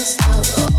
this out.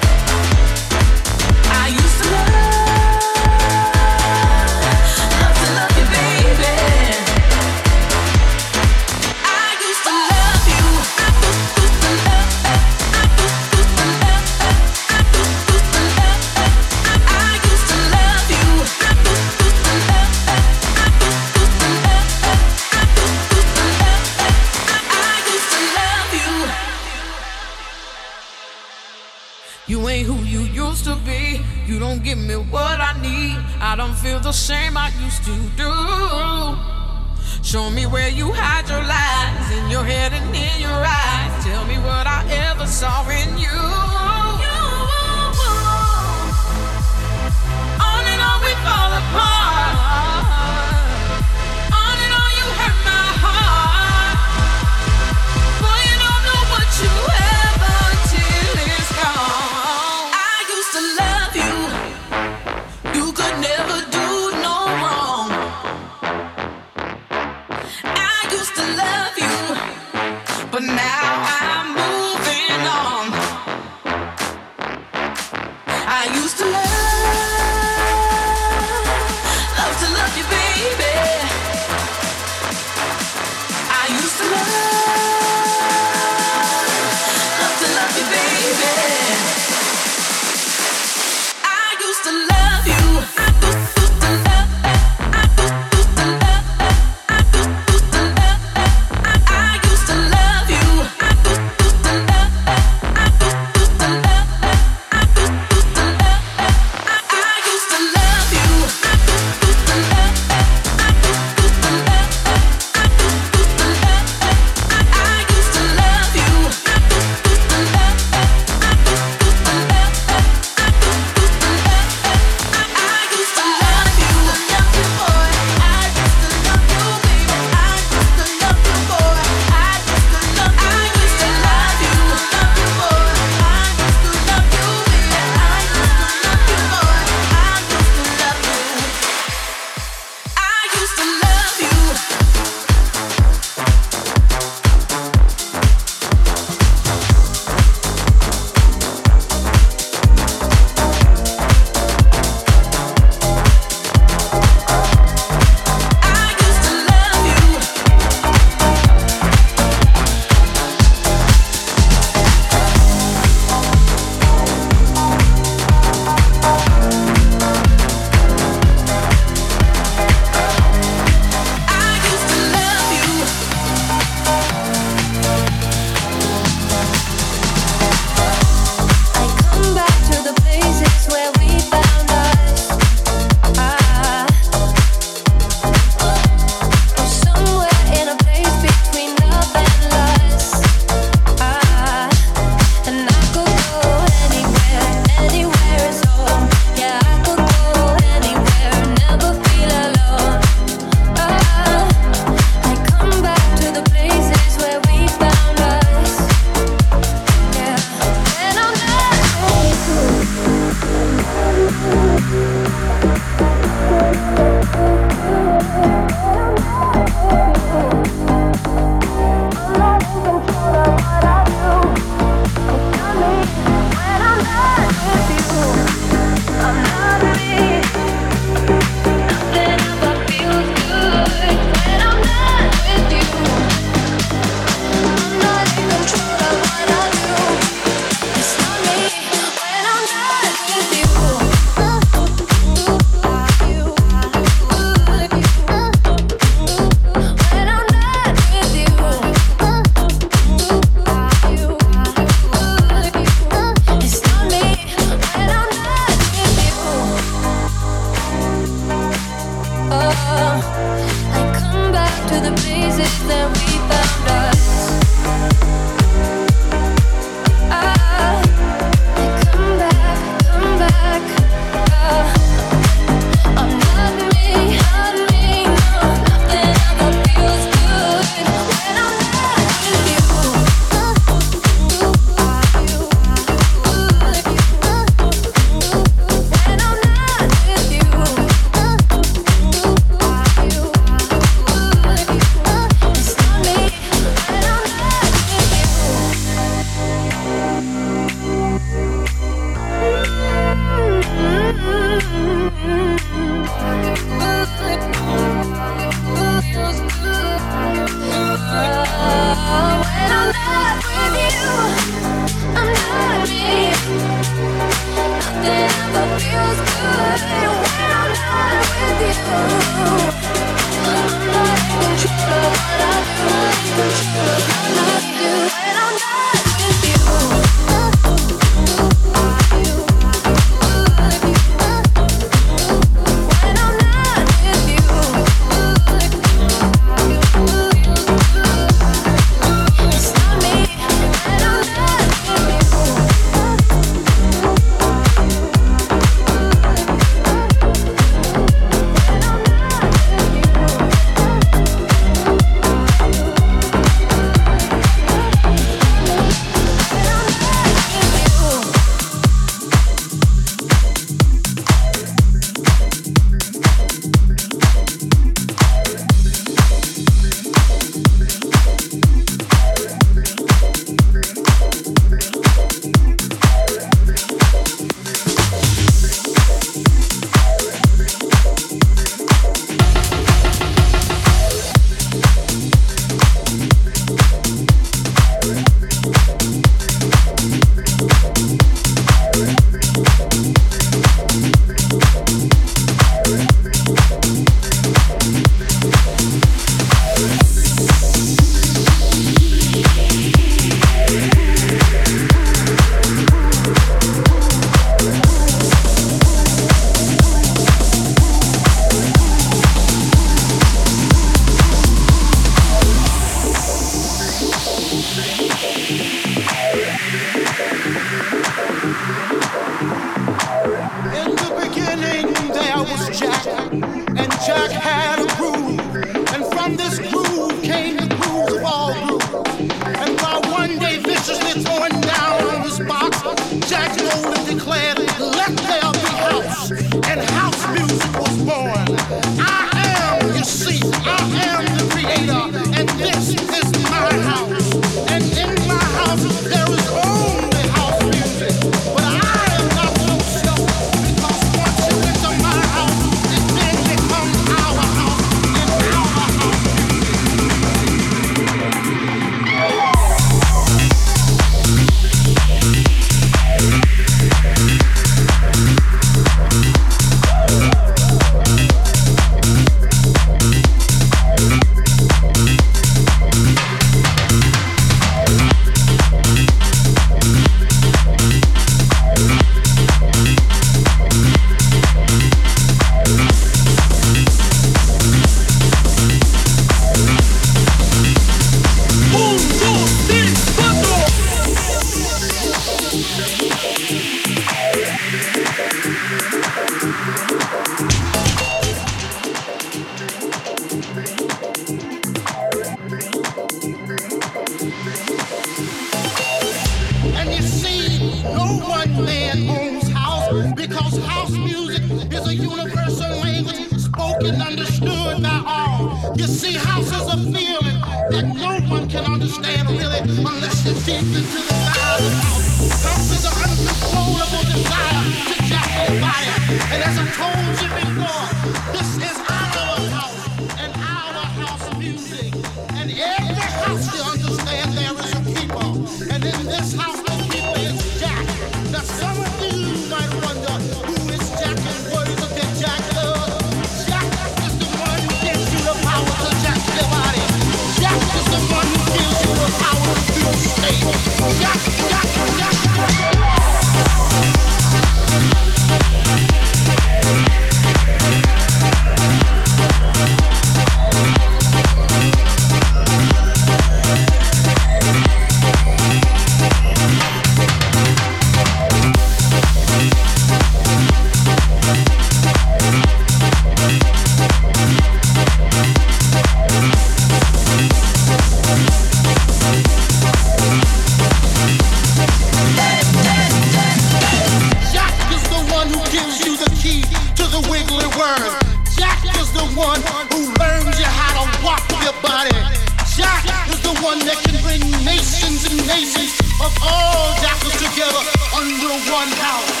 one power.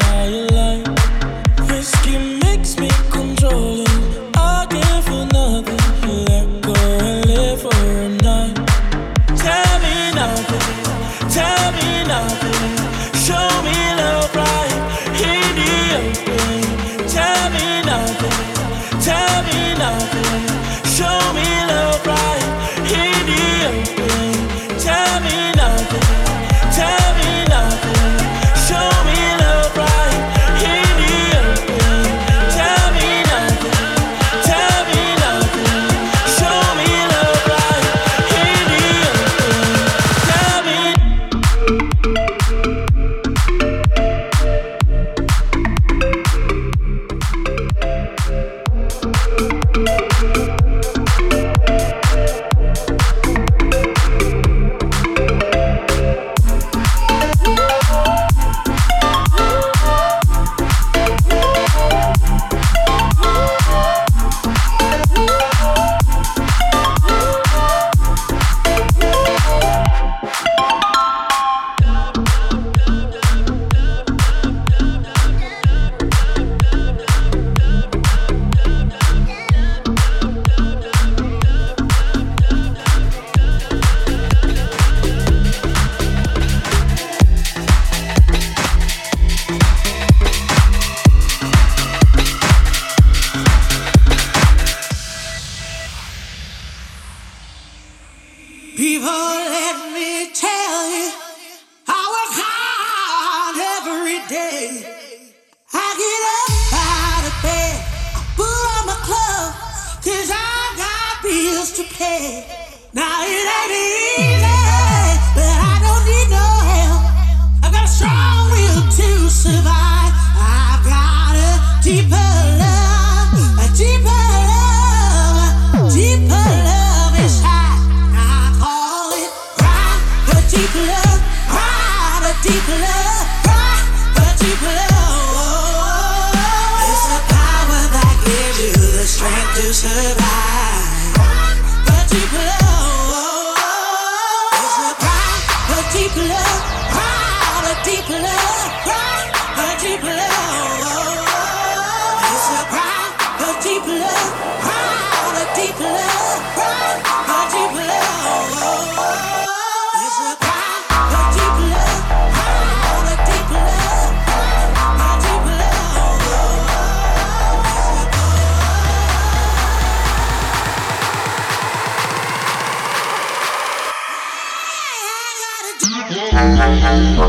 How deeper It's